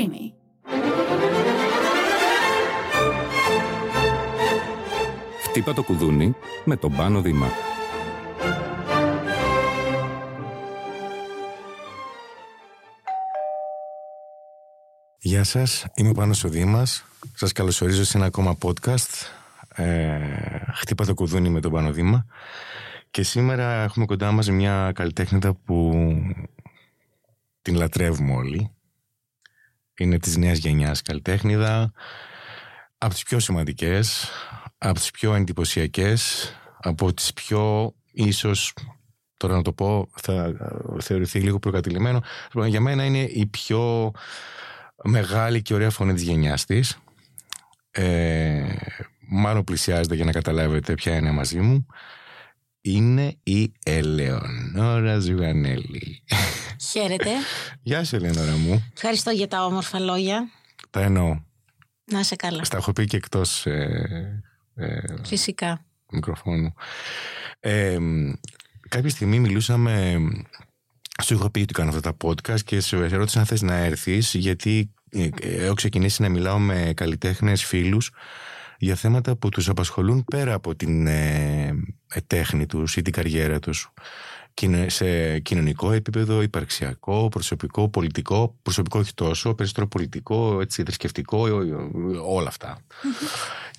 creamy. Χτύπα το κουδούνι με τον Πάνο Δήμα. Γεια σας, είμαι ο Πάνος ο Δήμας. Σας καλωσορίζω σε ένα ακόμα podcast. Ε, χτύπα το κουδούνι με τον Πάνο Δήμα. Και σήμερα έχουμε κοντά μας μια καλλιτέχνητα που την λατρεύουμε όλοι. Είναι της νέας γενιάς καλλιτέχνηδα. Από τις πιο σημαντικές, από τις πιο εντυπωσιακές, από τις πιο ίσως, τώρα να το πω, θα θεωρηθεί λίγο προκατηλημένο. Για μένα είναι η πιο μεγάλη και ωραία φωνή της γενιάς της. Ε, μάλλον πλησιάζεται για να καταλάβετε ποια είναι μαζί μου. Είναι η Ελεονόρα Ζουγανέλη. Χαίρετε. Γεια σου Ελεονόρα μου. Ευχαριστώ για τα όμορφα λόγια. Τα εννοώ. Να είσαι καλά. Στα έχω πει και εκτός ε, ε, Φυσικά. μικροφώνου. Ε, κάποια στιγμή μιλούσαμε σου είχα πει ότι κάνω αυτά τα podcast και σε ερώτησα αν θες να έρθεις γιατί ε, έχω ξεκινήσει να μιλάω με καλλιτέχνες φίλους για θέματα που τους απασχολούν πέρα από την ε, τέχνη τους ή την καριέρα τους σε κοινωνικό επίπεδο, υπαρξιακό, προσωπικό, πολιτικό, προσωπικό όχι τόσο, περισσότερο πολιτικό, έτσι, θρησκευτικό, όλα αυτά.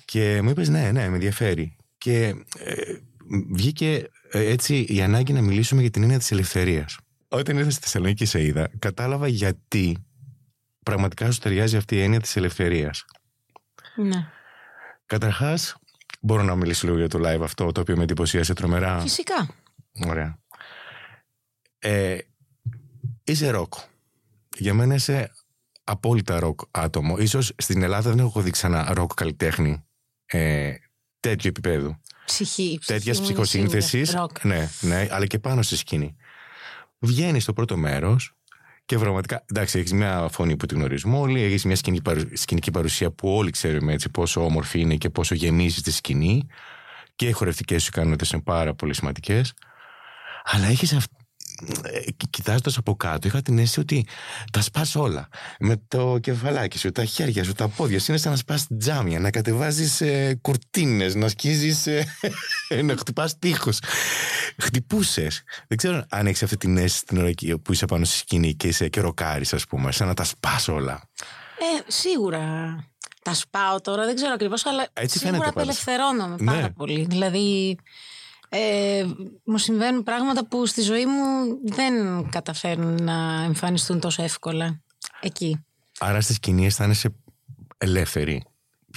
και μου είπες ναι, ναι, με ενδιαφέρει. Και ε, βγήκε έτσι η ανάγκη να μιλήσουμε για την έννοια της ελευθερίας. Όταν ήρθα στη Θεσσαλονίκη και σε είδα, κατάλαβα γιατί πραγματικά σου ταιριάζει αυτή η έννοια της ελευθερίας. Ναι. Καταρχάς, μπορώ να μιλήσω λίγο για το live αυτό, το οποίο με εντυπωσίασε τρομερά. Φυσικά. Ωραία. Ε, είσαι ροκ. Για μένα είσαι απόλυτα ροκ άτομο. Ίσως στην Ελλάδα δεν έχω δει ξανά ροκ καλλιτέχνη ε, τέτοιου επίπεδου. Ψυχή. Τέτοιας ψυχοσύνθεσης. Ναι, ναι, αλλά και πάνω στη σκηνή. Βγαίνεις στο πρώτο μέρος και πραγματικά, εντάξει, έχεις μια φωνή που την γνωρίζουμε όλοι, έχεις μια σκηνική παρουσία που όλοι ξέρουμε έτσι πόσο όμορφη είναι και πόσο γεμίζει τη σκηνή. Και οι χορευτικές σου ικανότητες είναι πάρα πολύ σημαντικές. Αλλά έχεις αυτή ε, κοιτάζοντας από κάτω, είχα την αίσθηση ότι τα σπάς όλα. Με το κεφαλάκι σου, τα χέρια σου, τα πόδια σου. Είναι σαν να σπάς τζάμια, να κατεβάζεις ε, κουρτίνες, να σκίζεις. Ε, να χτυπάς τείχους. Χτυπούσες. Δεν ξέρω αν έχεις αυτή την αίσθηση την ώρα που είσαι πάνω στη σκηνή και είσαι και ροκάρι, ας πούμε, σαν να τα σπάς όλα. Ε, σίγουρα. Τα σπάω τώρα, δεν ξέρω ακριβώς, αλλά Έτσι σίγουρα απελευθερώνομαι πάρα ναι. πολύ. Δηλαδή, ε, μου συμβαίνουν πράγματα που στη ζωή μου δεν καταφέρνουν να εμφανιστούν τόσο εύκολα εκεί. Άρα στη σκηνή αισθάνεσαι ελεύθερη.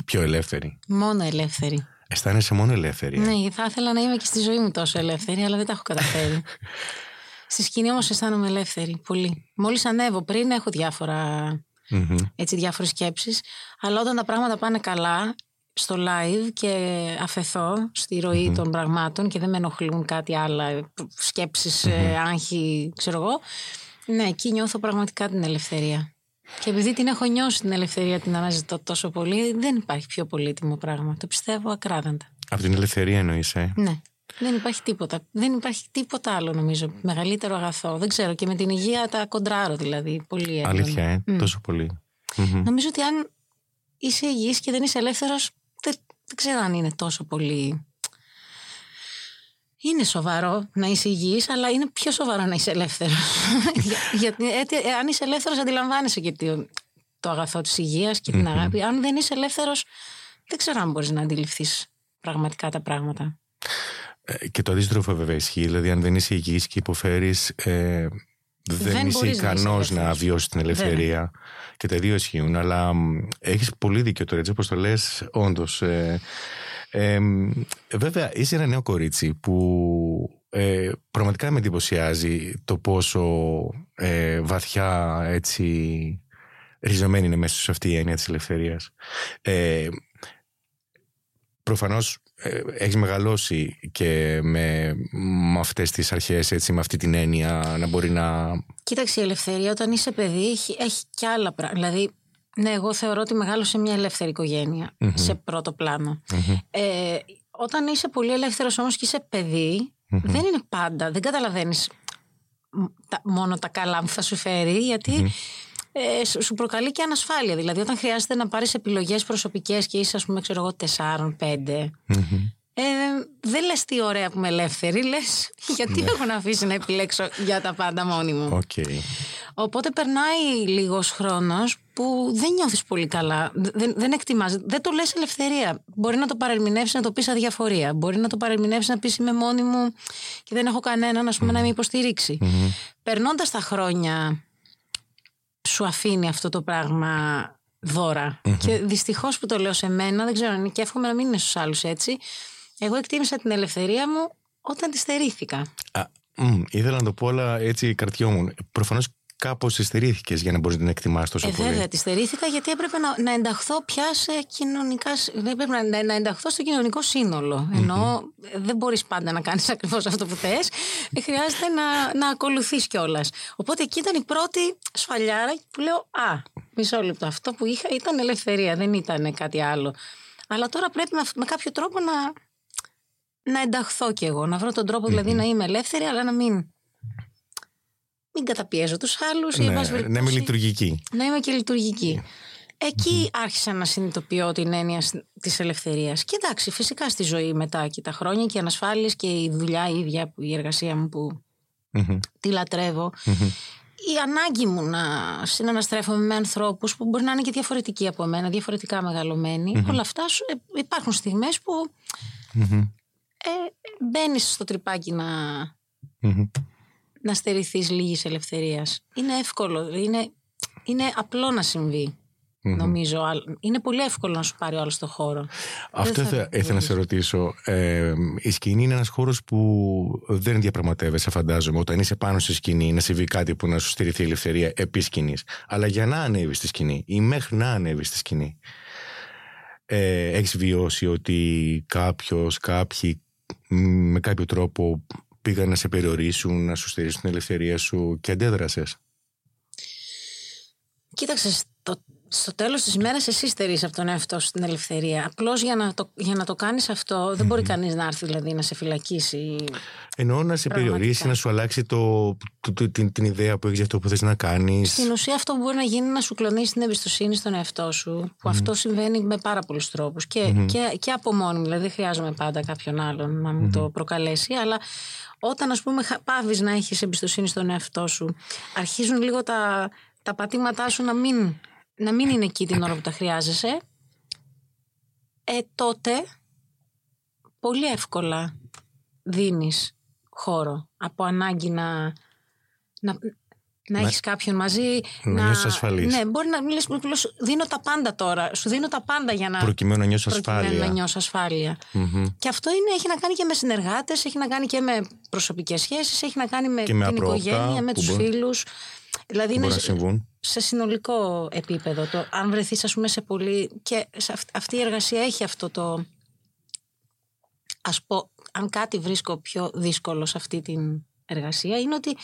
Πιο ελεύθερη. Μόνο ελεύθερη. Αισθάνεσαι μόνο ελεύθερη. Ε; Ναι, θα ήθελα να είμαι και στη ζωή μου τόσο ελεύθερη, αλλά δεν τα έχω καταφέρει. στη σκηνή όμως αισθάνομαι ελεύθερη. Πολύ. Μόλις ανέβω πριν, έχω διάφορα. Mm-hmm. Έτσι, διάφορες σκέψεις αλλά όταν τα πράγματα πάνε καλά στο live και αφαιθώ στη ροή των πραγμάτων και δεν με ενοχλούν κάτι άλλα, σκέψεις, mm-hmm. άγχη, ξέρω εγώ. Ναι, εκεί νιώθω πραγματικά την ελευθερία. Και επειδή την έχω νιώσει την ελευθερία, την αναζητώ τόσο πολύ, δεν υπάρχει πιο πολύτιμο πράγμα. Το πιστεύω ακράδαντα. Από την ελευθερία εννοείς, ε; Ναι. Δεν υπάρχει τίποτα. Δεν υπάρχει τίποτα άλλο, νομίζω. Μεγαλύτερο αγαθό. Δεν ξέρω. Και με την υγεία τα κοντράρω, δηλαδή. Πολύ έντονα. Αλήθεια, ε; Mm. Τόσο πολύ. Νομίζω ότι αν είσαι υγιής και δεν είσαι ελεύθερος δεν ξέρω αν είναι τόσο πολύ. Είναι σοβαρό να είσαι υγιής, αλλά είναι πιο σοβαρό να είσαι ελεύθερος. Γιατί ε, αν είσαι ελεύθερος, αντιλαμβάνεσαι και το, το αγαθό της υγείας και την αγάπη. Αν δεν είσαι ελεύθερος, δεν ξέρω αν μπορείς να αντιληφθείς πραγματικά τα πράγματα. Ε, και το αντίστροφο βέβαια ισχύει. Δηλαδή, αν δεν είσαι υγιής και υποφέρεις, ε, δεν, δεν είσαι ικανός να, να βιώσεις την ελευθερία. Και τα δύο ισχύουν. Αλλά έχεις πολύ δίκιο τώρα, έτσι όπως το λες, όντως. Ε, ε, βέβαια, είσαι ένα νέο κορίτσι που ε, πραγματικά με εντυπωσιάζει το πόσο ε, βαθιά έτσι ριζωμένη είναι μέσα σε αυτή η έννοια της ελευθερίας. Ε, προφανώς ε, έχεις μεγαλώσει και με, με αυτές τις αρχές, έτσι, με αυτή την έννοια να μπορεί να... Κοίταξε η ελευθερία όταν είσαι παιδί έχει, έχει και άλλα πράγματα. Δηλαδή, ναι, εγώ θεωρώ ότι μεγάλωσε μια ελεύθερη σε πρώτο Ε, όταν είσαι πολύ ελεύθερος όμως και είσαι δεν είναι πάντα, δεν καταλαβαίνεις μόνο τα καλά που θα σου φέρει, ε, σου προκαλεί και ανασφάλεια. Δηλαδή, όταν χρειάζεται να πάρεις επιλογές προσωπικές και είσαι, ας πούμε, ξέρω εγώ, 4-5. Ε, δεν λες τι ωραία που είμαι ελεύθερη, λες γιατί ναι. έχω να αφήσει να επιλέξω για τα πάντα μόνη μου. Okay. Οπότε περνάει λίγος χρόνος που δεν νιώθεις πολύ καλά. Δεν, δεν εκτιμάς. Δεν το λες ελευθερία. Μπορεί να το παρερμηνεύσεις να το πεις αδιαφορία. Μπορεί να το παρερμηνεύσεις να πεις είμαι μόνη μου και δεν έχω κανέναν ας πούμε, να με υποστηρίξει. Mm-hmm. Περνώντας τα χρόνια, σου αφήνει αυτό το πράγμα δώρα. Και δυστυχώς που το λέω σε μένα, δεν ξέρω, και εύχομαι να μην είναι στους άλλους έτσι. Εγώ εκτίμησα την ελευθερία μου όταν τη στερήθηκα. Α, μ, ήθελα να το πω, αλλά έτσι κρατιόμουν. Προφανώς κάπως στερήθηκε για να μπορείς να την εκτιμάς τόσο ε, πολύ; Βέβαια, τη στερήθηκα γιατί έπρεπε να, να ενταχθώ πια σε κοινωνικά. Έπρεπε να, να ενταχθώ στο κοινωνικό σύνολο. Ενώ δεν μπορείς πάντα να κάνεις ακριβώς αυτό που θες. Ε, χρειάζεται να, να ακολουθείς κιόλας. Οπότε εκεί ήταν η πρώτη σφαλιάρα που λέω Α, μισό λεπτό. Αυτό που είχα ήταν ελευθερία, δεν ήταν κάτι άλλο. Αλλά τώρα πρέπει με, με κάποιο τρόπο να, να ενταχθώ κι εγώ. Να βρω τον τρόπο δηλαδή να είμαι ελεύθερη, αλλά να μην μην καταπιέζω τους άλλους. Ναι, να είμαι λειτουργική. Να είμαι και λειτουργική. Εκεί άρχισα να συνειδητοποιώ την έννοια της ελευθερίας. Και εντάξει, φυσικά στη ζωή μετά και τα χρόνια και οι ανασφάλειες και η δουλειά η ίδια, η εργασία μου που τη λατρευω Η ανάγκη μου να συναναστρέφομαι με ανθρώπους που μπορεί να είναι και διαφορετικοί από μένα, διαφορετικά Όλα αυτά ε, υπάρχουν στιγμές που ε, μπαίνεις στο τρυπάκι να να στερηθείς λίγης ελευθερίας. Είναι εύκολο, είναι, είναι απλό να συμβεί. Νομίζω. Είναι πολύ εύκολο να σου πάρει ο άλλος το χώρο. Αυτό θα, ήθελα να σε ρωτήσω. Ε, η σκηνή είναι ένας χώρος που δεν διαπραγματεύεσαι, φαντάζομαι. Όταν είσαι πάνω στη σκηνή, να συμβεί κάτι που να σου στηριχθεί η ελευθερία επί σκηνή. Αλλά για να ανέβεις στη σκηνή ή μέχρι να ανέβεις στη σκηνή, ε, έχεις βιώσει ότι κάποιος, κάποιοι με κάποιο τρόπο πήγαν να σε περιορίσουν, να σου στηρίσουν την ελευθερία σου και αντέδρασες; Κοίταξες, στο, στο τέλος της ημέρας εσύ στερείς από τον εαυτό σου την ελευθερία. Απλώς για να το, για να το κάνεις αυτό δεν μπορεί κανείς να έρθει δηλαδή να σε φυλακίσει. Εννοώ να σε περιορίσει, να σου αλλάξει το, το, την, την ιδέα που έχεις για αυτό που θες να κάνεις. Στην ουσία αυτό που μπορεί να γίνει είναι να σου κλονίσει την εμπιστοσύνη στον εαυτό σου. Που αυτό συμβαίνει με πάρα πολλούς τρόπους. Και, και, και από μόνη Δηλαδή δεν χρειάζομαι πάντα κάποιον άλλον να μου το προκαλέσει. Αλλά όταν ας πούμε πάβεις να έχεις εμπιστοσύνη στον εαυτό σου αρχίζουν λίγο τα, τα πατήματά σου να μην, να μην είναι εκεί την ώρα που τα χρειάζεσαι ε, τότε πολύ εύκολα δίνεις χώρο από ανάγκη να, να, να έχεις κάποιον μαζί. Να, να... νιώσεις ασφαλής. Ναι, μπορεί να μιλήσεις. Δίνω τα πάντα τώρα. Σου δίνω τα πάντα για να. Προκειμένου να νιώσω ασφάλεια. Να νιώσω ασφάλεια. Mm-hmm. Και αυτό είναι, έχει να κάνει και με συνεργάτες, έχει να κάνει και με προσωπικές σχέσεις, έχει να κάνει με, με την οικογένεια, με τους φίλους. Δηλαδή είναι σε συνολικό επίπεδο. Το, αν βρεθείς, ας πούμε, σε πολύ. και σε αυτή η εργασία έχει αυτό το. Ας πω, αν κάτι βρίσκω πιο δύσκολο σε αυτή την εργασία είναι ότι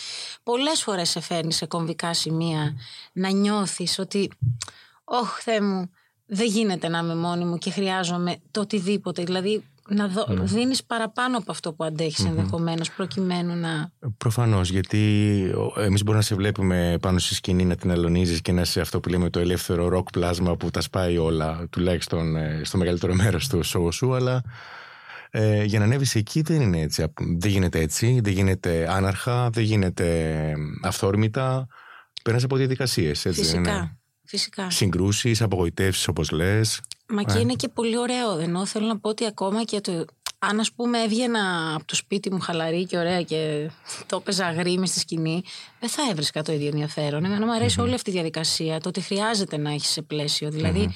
πολλές φορές σε φέρνει σε κομβικά σημεία να νιώθεις ότι «Ωχ, Θεέ μου, δεν γίνεται να είμαι μόνη μου και χρειάζομαι το οτιδήποτε». Δηλαδή να δω, mm. δίνεις παραπάνω από αυτό που αντέχεις mm-hmm. ενδεχομένως προκειμένου να... Προφανώς, γιατί εμείς μπορούμε να σε βλέπουμε πάνω στη σκηνή να την αλωνίζεις και να είσαι αυτό που λέμε το ελεύθερο ροκ πλάσμα που τα σπάει όλα, τουλάχιστον ε, στο μεγαλύτερο μέρος του σώου σου, αλλά ε, για να ανέβεις εκεί δεν είναι έτσι. Δεν γίνεται έτσι, δεν γίνεται άναρχα, δεν γίνεται αυθόρμητα. Περνά από διαδικασίες. Φυσικά. Φυσικά. Συγκρούσεις, απογοητεύσεις, όπως λες. Μα και ε. είναι και πολύ ωραίο. Ενώ θέλω να πω ότι ακόμα και το. Αν ας πούμε έβγαινα από το σπίτι μου χαλαρή και ωραία και το έπαιζα γρήμη στη σκηνή, δεν θα έβρισκα το ίδιο ενδιαφέρον. Εμένα μου αρέσει όλη αυτή η διαδικασία, το ότι χρειάζεται να έχεις σε πλαίσιο. Δηλαδή,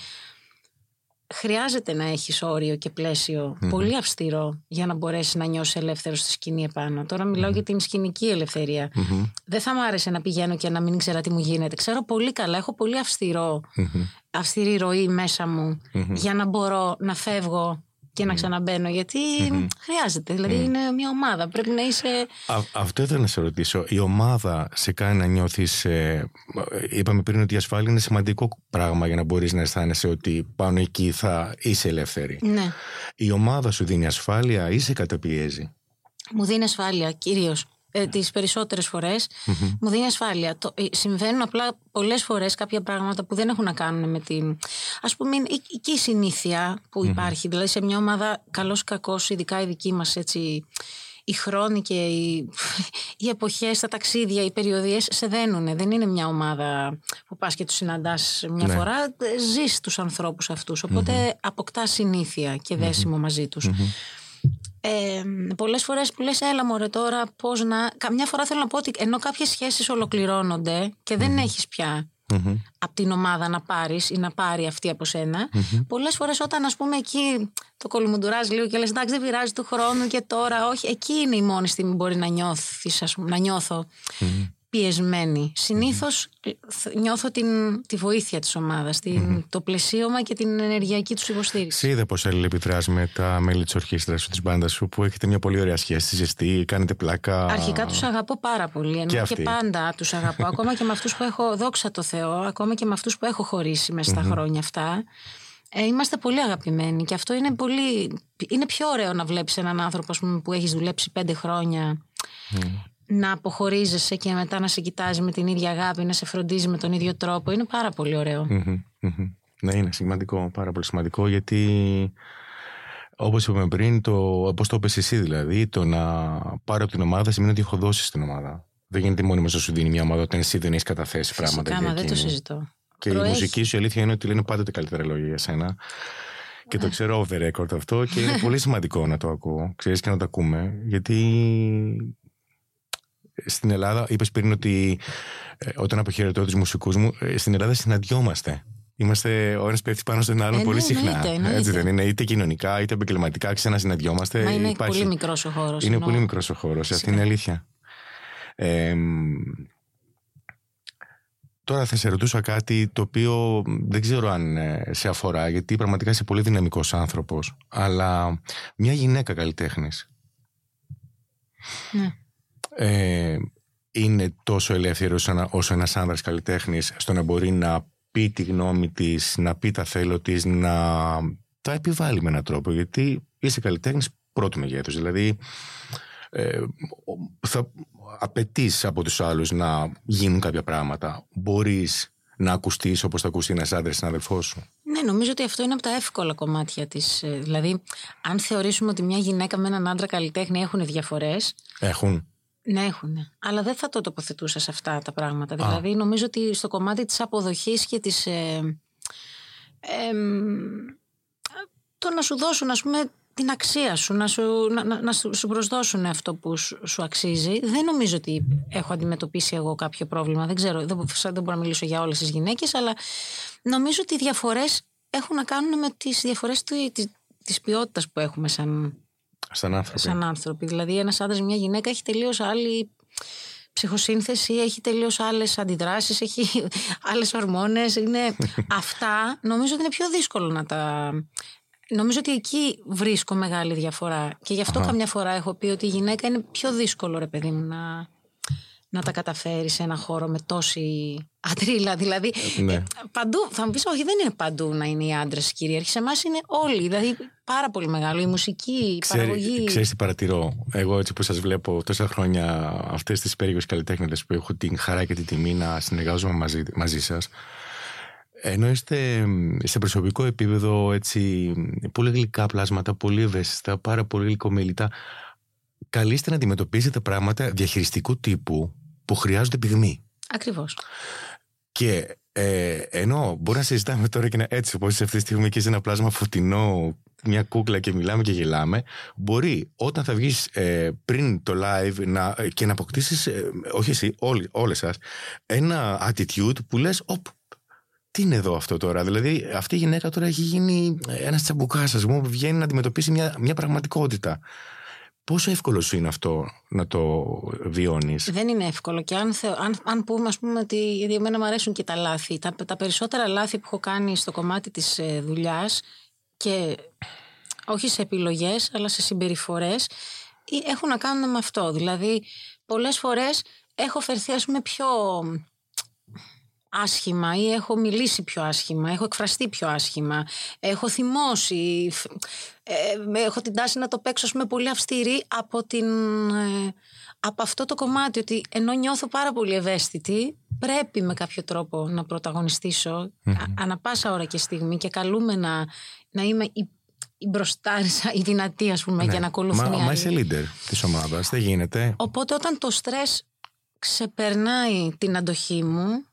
χρειάζεται να έχεις όριο και πλαισιο πολύ αυστηρό για να μπορέσεις να νιώσεις ελεύθερος στη σκηνή επάνω. Τώρα μιλάω για την σκηνική Δεν θα μου άρεσε να πηγαίνω και να μην ξέρω τι μου γίνεται. Ξέρω πολύ καλά, έχω πολύ αυστηρό, αυστηρή ροή μέσα μου για να μπορώ να φεύγω και να ξαναμπαίνω. χρειάζεται. Δηλαδή είναι μια ομάδα. Πρέπει να είσαι. αυτό ήθελα να σε ρωτήσω. Η ομάδα σε κάνει να νιώθεις. Ε, είπαμε πριν ότι η ασφάλεια είναι σημαντικό πράγμα για να μπορείς να αισθάνεσαι ότι πάνω εκεί θα είσαι ελεύθερη. Ναι. Η ομάδα σου δίνει ασφάλεια ή σε καταπιέζει; Μου δίνει ασφάλεια κυρίως. Ε, τις περισσότερες μου δίνει ασφάλεια. Το, ε, συμβαίνουν απλά πολλές φορές κάποια πράγματα που δεν έχουν να κάνουν με την... Ας πούμε, και η συνήθεια που υπάρχει. Δηλαδή σε μια ομάδα καλός κακός, ειδικά η δική μας έτσι οι χρόνοι και οι, οι εποχές, τα ταξίδια, οι περιοδίες σε δένουν. Δεν είναι μια ομάδα που πας και τους συναντάς μια ναι. φορά. Ζεις τους ανθρώπους αυτούς. Οπότε αποκτάς συνήθεια και δεσιμο μαζί τους. Ε, πολλές φορές που λες έλα μωρέ τώρα πώς να... Καμιά φορά θέλω να πω ότι ενώ κάποιες σχέσεις ολοκληρώνονται και δεν έχεις πια mm από την ομάδα να πάρεις ή να πάρει αυτή από σένα. Mm-hmm. Πολλές φορές όταν ας πούμε εκεί το κολυμουντουράζεις λίγο και λες: Εντάξει, δεν πειράζει του χρόνου και τώρα, όχι. Εκεί είναι η μόνη στιγμή που μπορεί να νιώθεις, να νιώθω πιεσμένη. Συνήθως νιώθω την, τη βοήθεια της ομάδας, το πλαισίωμα και την ενεργειακή τους υποστήριξη. είδε πώ αλληλεπιδρά με τα μέλη της ορχήστρας σου, της μπάντας σου, που έχετε μια πολύ ωραία σχέση, ζεστή, κάνετε πλάκα. Αρχικά τους αγαπώ πάρα πολύ. Ενώ και, και πάντα τους αγαπώ. ακόμα και με αυτούς που έχω, δόξα τω Θεώ, ακόμα και με αυτούς που έχω χωρίσει μέσα στα χρόνια αυτά. Ε, είμαστε πολύ αγαπημένοι και αυτό είναι πολύ. Είναι πιο ωραίο να βλέπεις έναν άνθρωπο πούμε, που έχεις δουλέψει πέντε χρόνια να αποχωρίζεσαι και μετά να σε κοιτάζει με την ίδια αγάπη, να σε φροντίζει με τον ίδιο τρόπο. Είναι πάρα πολύ Ναι, είναι σημαντικό, πάρα πολύ σημαντικό γιατί όπως είπαμε πριν, το, όπως το είπες εσύ δηλαδή, το να πάρω από την ομάδα σημαίνει ότι έχω δώσει στην ομάδα. Δεν γίνεται μόνοι να σου δίνει μια ομάδα όταν εσύ δεν έχεις καταθέσει Φυσικά, πράγματα. Φυσικά, δεν το συζητώ. Και Προέχει. η μουσική σου η αλήθεια είναι ότι λένε πάντοτε καλύτερα λόγια για σένα. Και το ναι. ξέρω off the record αυτό και είναι πολύ σημαντικό να το ακούω. Ξέρεις και να το ακούμε. Γιατί στην Ελλάδα, είπες πριν ότι ε, όταν αποχαιρετώ τους μουσικούς μου, ε, στην Ελλάδα συναντιόμαστε. Είμαστε ο ένας πέφτει πάνω στον άλλον ε, πολύ ναι, συχνά. Εννοείται, Έτσι δεν είναι, είτε κοινωνικά είτε επαγγελματικά, ξανασυναντιόμαστε. Μα είναι Υπάρχει... πολύ μικρός ο χώρος. Είναι εννοώ. πολύ μικρός ο χώρος. Αυτή είναι αλήθεια. Ε, τώρα θα σε ρωτούσα κάτι το οποίο δεν ξέρω αν ε, σε αφορά, γιατί πραγματικά είσαι πολύ δυναμικός άνθρωπος. Αλλά μια γυναίκα καλλιτέχνης. Ναι ε, είναι τόσο ελεύθερος όσο ένας άνδρας καλλιτέχνης στο να μπορεί να πει τη γνώμη της, να πει τα θέλω της, να τα επιβάλλει με έναν τρόπο. Γιατί είσαι καλλιτέχνης πρώτου μεγέθους. Δηλαδή ε, θα απαιτείς από τους άλλους να γίνουν κάποια πράγματα. Μπορείς να ακουστείς όπως θα ακουστεί ένας άντρας συναδελφό σου. Ναι, νομίζω ότι αυτό είναι από τα εύκολα κομμάτια της. Ε, δηλαδή, αν θεωρήσουμε ότι μια γυναίκα με έναν άντρα καλλιτέχνη έχουν διαφορές. Έχουν. Ναι, έχουν. Αλλά δεν θα το τοποθετούσα σε αυτά τα πράγματα. Δηλαδή, νομίζω ότι στο κομμάτι της αποδοχής και της... Ε, το να σου δώσουν, ας πούμε, την αξία σου, να σου, να, να, σου προσδώσουν αυτό που σου, αξίζει. Δεν νομίζω ότι έχω αντιμετωπίσει εγώ κάποιο πρόβλημα. Δεν ξέρω, δεν, δεν μπορώ να μιλήσω για όλες τις γυναίκες, αλλά νομίζω ότι οι διαφορές έχουν να κάνουν με τις διαφορές της, της ποιότητας που έχουμε σαν, Σαν άνθρωποι. Σαν άνθρωποι. Δηλαδή, ένας άντρας, μια γυναίκα έχει τελείως άλλη ψυχοσύνθεση, έχει τελείως άλλες αντιδράσεις, έχει άλλες ορμόνες. Είναι... Αυτά νομίζω ότι είναι πιο δύσκολο να τα. Νομίζω ότι εκεί βρίσκω μεγάλη διαφορά. Και γι' αυτό καμιά φορά έχω πει ότι η γυναίκα είναι πιο δύσκολο, ρε παιδί μου, να, να τα καταφέρεις σε ένα χώρο με τόση αντρίλα. Δηλαδή, ε, ναι. παντού, θα μου πεις, Όχι, δεν είναι παντού να είναι οι άντρες κυρίαρχοι. Σε εμάς είναι όλοι. Δηλαδή, πάρα πολύ μεγάλο. Η μουσική, η παραγωγή. Ξέρεις τι παρατηρώ; Εγώ, έτσι που σας βλέπω τόσα χρόνια, αυτές τις περίεργες καλλιτέχνες που έχω την χαρά και την τιμή να συνεργάζομαι μαζί, μαζί σας. Ενώ είστε σε προσωπικό επίπεδο έτσι, πολύ γλυκά πλάσματα, πολύ ευαίσθητα, πάρα πολύ γλυκομίλητα, καλείστε να αντιμετωπίσετε πράγματα διαχειριστικού τύπου που χρειάζονται πυγμή. Ακριβώς. Και ε, ενώ μπορεί να συζητάμε τώρα και να έτσι όπως αυτή τη στιγμή και σε ένα πλάσμα φωτεινό, μια κούκλα και μιλάμε και γελάμε, μπορεί όταν θα βγεις ε, πριν το live να, ε, και να αποκτήσεις, ε, όχι εσύ, όλοι, όλες σας, ένα attitude που λες, οπ, τι είναι εδώ αυτό τώρα; Δηλαδή, αυτή η γυναίκα τώρα έχει γίνει ένας τσαμπουκάς, ας πούμε, που βγαίνει να αντιμετωπίσει μια, μια πραγματικότητα. Πόσο εύκολος σου είναι αυτό να το βιώνεις; Δεν είναι εύκολο. Και αν, αν, αν πούμε, ας πούμε, ότι για μένα μου αρέσουν και τα λάθη. Τα, τα περισσότερα λάθη που έχω κάνει στο κομμάτι της ε, δουλειάς και όχι σε επιλογές, αλλά σε συμπεριφορές, έχουν να κάνουν με αυτό. Δηλαδή, πολλές φορές έχω φερθεί, ας πούμε, πιο άσχημα ή έχω μιλήσει πιο άσχημα, έχω εκφραστεί πιο άσχημα, έχω θυμώσει, ε, έχω την τάση να το παίξω με πολύ αυστηρή από, την, ε, από αυτό το κομμάτι ότι ενώ νιώθω πάρα πολύ ευαίσθητη πρέπει με κάποιο τρόπο να πρωταγωνιστήσω ανα πάσα ώρα και στιγμή και καλούμε να, να είμαι η, η μπροστάρισα, η δυνατή ας πούμε ναι. για να ακολουθούν Μα, μα είσαι leader της ομάδας, δεν γίνεται. Οπότε όταν το στρες ξεπερνάει την αντοχή μου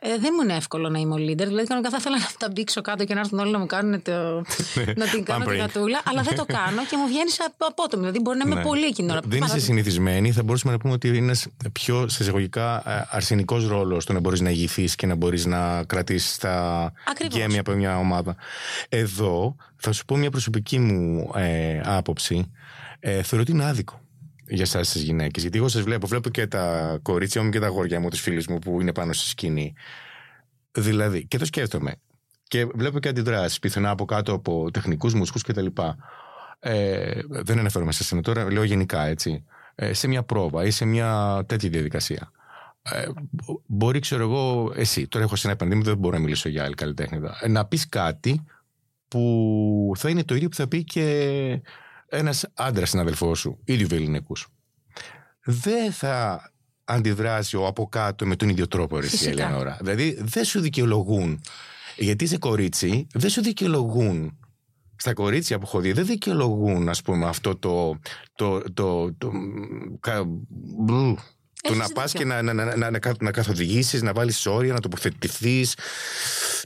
ε, δεν μου είναι εύκολο να είμαι ο leader. Δηλαδή, κανονικά θα ήθελα να τα μπήξω κάτω και να έρθουν όλοι να μου κάνουν το... να την κάνω την κατούλα. αλλά δεν το κάνω και μου βγαίνει απότομη. Δηλαδή, μπορεί να είμαι ναι. πολύ εκείνη ώρα. Δεν είσαι συνηθισμένη. Θα μπορούσαμε να πούμε ότι είναι πιο σε εισαγωγικά ε, αρσενικός ρόλος το να μπορείς να ηγηθείς και να μπορείς να κρατήσεις τα γέμια από μια ομάδα. Εδώ θα σου πω μια προσωπική μου ε, άποψη. Ε, θεωρώ ότι είναι άδικο για εσάς τις γυναίκες. Γιατί εγώ σας βλέπω, βλέπω και τα κορίτσια μου και τα αγόρια μου, τους φίλους μου που είναι πάνω στη σκηνή. Δηλαδή, και το σκέφτομαι. Και βλέπω και αντιδράσεις πιθανά από κάτω από τεχνικούς, μουσικούς κτλ. Ε, δεν αναφέρομαι σε εσένα τώρα, λέω γενικά έτσι. Ε, σε μια πρόβα ή σε μια τέτοια διαδικασία. Ε, μπορεί, ξέρω εγώ, εσύ, τώρα έχω σε ένα επενδύμα, δεν μπορώ να μιλήσω για άλλη καλλιτέχνηδα, ε, να πεις κάτι που θα είναι το ίδιο που θα πει και ένας άντρας συναδελφός σου, ίδιου βεληνικούς, δεν θα αντιδράσει ο από κάτω με τον ίδιο τρόπο, ρε Ελεονόρα. Δηλαδή δεν σου δικαιολογούν. Γιατί είσαι κορίτσι, δεν σου δικαιολογούν. Στα κορίτσια που έχω δει, δεν δικαιολογούν, ας πούμε, αυτό το. το, το, το, το να πας και να, να, να, να, να καθοδηγήσεις, να βάλεις όρια, να τοποθετηθείς,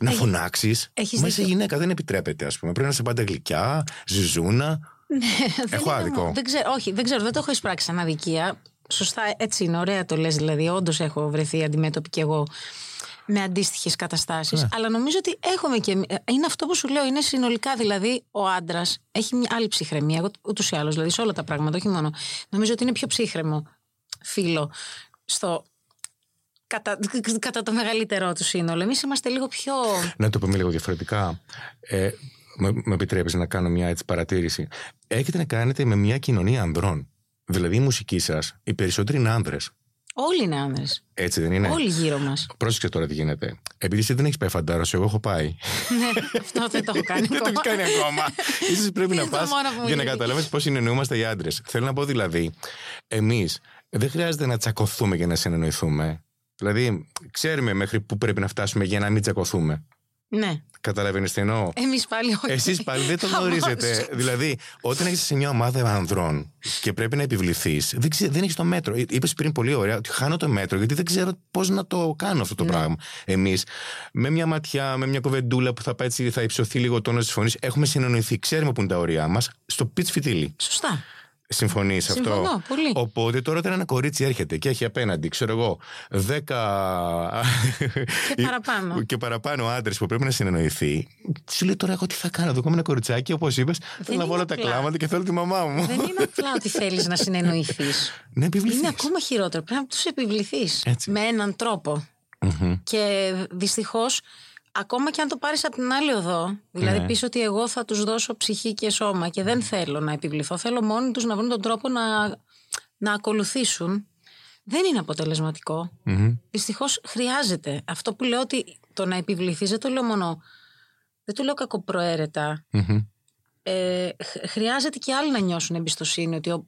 να φωνάξεις. Μα είσαι γυναίκα, δεν επιτρέπεται, ας πούμε. Πρέπει να είσαι πάντα γλυκιά, ζυζούνα. Ναι, Έχω άδικο. Δεν ξέρω, όχι, δεν ξέρω, δεν το έχω εισπράξει σαν αδικία. Σωστά, έτσι είναι, ωραία το λες δηλαδή. Όντως έχω βρεθεί αντιμέτωπη κι εγώ με αντίστοιχες καταστάσεις. Ναι. Αλλά νομίζω ότι έχουμε και. Είναι αυτό που σου λέω, είναι συνολικά δηλαδή ο άντρας έχει μια άλλη ψυχραιμία. Ούτως ή άλλως, δηλαδή σε όλα τα πράγματα, όχι μόνο. Νομίζω ότι είναι πιο ψύχρεμο φίλο στο. Κατά, κατά το μεγαλύτερό του σύνολο. Εμείς είμαστε λίγο πιο. Να το πούμε λίγο διαφορετικά. Ε, με επιτρέπεις να κάνω μια έτσι παρατήρηση. Έχετε να κάνετε με μια κοινωνία ανδρών. Δηλαδή η μουσική σας, οι περισσότεροι είναι άνδρες. Όλοι είναι άνδρες. Έτσι δεν είναι; Όλοι γύρω μας. Πρόσεξε τώρα τι γίνεται. Επειδή εσύ δεν έχεις πάει φαντάρωση, εγώ έχω πάει. ναι, αυτό δεν το έχω κάνει ακόμα. δεν το έχεις κάνει ακόμα. σω πρέπει να πας για να καταλάβεις πώς συνεννοούμαστε οι άντρες. Θέλω να πω δηλαδή, εμείς δεν χρειάζεται να τσακωθούμε για να συνεννοηθούμε. Δηλαδή, ξέρουμε μέχρι πού πρέπει να φτάσουμε για να μην τσακωθούμε. Ναι. Καταλαβαίνεις τι εννοώ. Εμείς πάλι όχι. Εσείς πάλι δεν το γνωρίζετε. δηλαδή, όταν έχεις σε μια ομάδα ανδρών και πρέπει να επιβληθείς, δεν, δεν έχεις το μέτρο. Είπες πριν πολύ ωραία ότι χάνω το μέτρο γιατί δεν ξέρω πώς να το κάνω αυτό το ναι. πράγμα. Εμείς, με μια ματιά, με μια κοβεντούλα που θα, πάει έτσι, θα υψωθεί λίγο ο τόνος της φωνής, έχουμε συνεννοηθεί. Ξέρουμε που είναι τα όρια μας στο πιτς φιτίλι. Σωστά συμφωνείς αυτό; Πολύ. Οπότε τώρα όταν ένα κορίτσι έρχεται και έχει απέναντι, ξέρω εγώ, δέκα. και παραπάνω. και παραπάνω άντρες που πρέπει να συνεννοηθεί, σου λέει τώρα εγώ τι θα κάνω. Εδώ ένα κοριτσάκι, όπως είπες, θέλω να βάλω τα κλάματα και θέλω τη μαμά μου. Δεν είναι απλά ότι θέλεις να συνεννοηθείς. να επιβληθείς. Είναι ακόμα χειρότερο. Πρέπει να τους επιβληθείς με έναν τρόπο. Και δυστυχώς ακόμα και αν το πάρεις από την άλλη οδό, δηλαδή ναι. πεις ότι εγώ θα τους δώσω ψυχή και σώμα και δεν θέλω να επιβληθώ, θέλω μόνοι τους να βρουν τον τρόπο να, να ακολουθήσουν, δεν είναι αποτελεσματικό. Mm-hmm. Δυστυχώς χρειάζεται. Αυτό που λέω ότι το να επιβληθεί δεν το λέω μόνο. Δεν το λέω κακοπροαίρετα. Ε, χρειάζεται και άλλοι να νιώσουν εμπιστοσύνη ότι ο,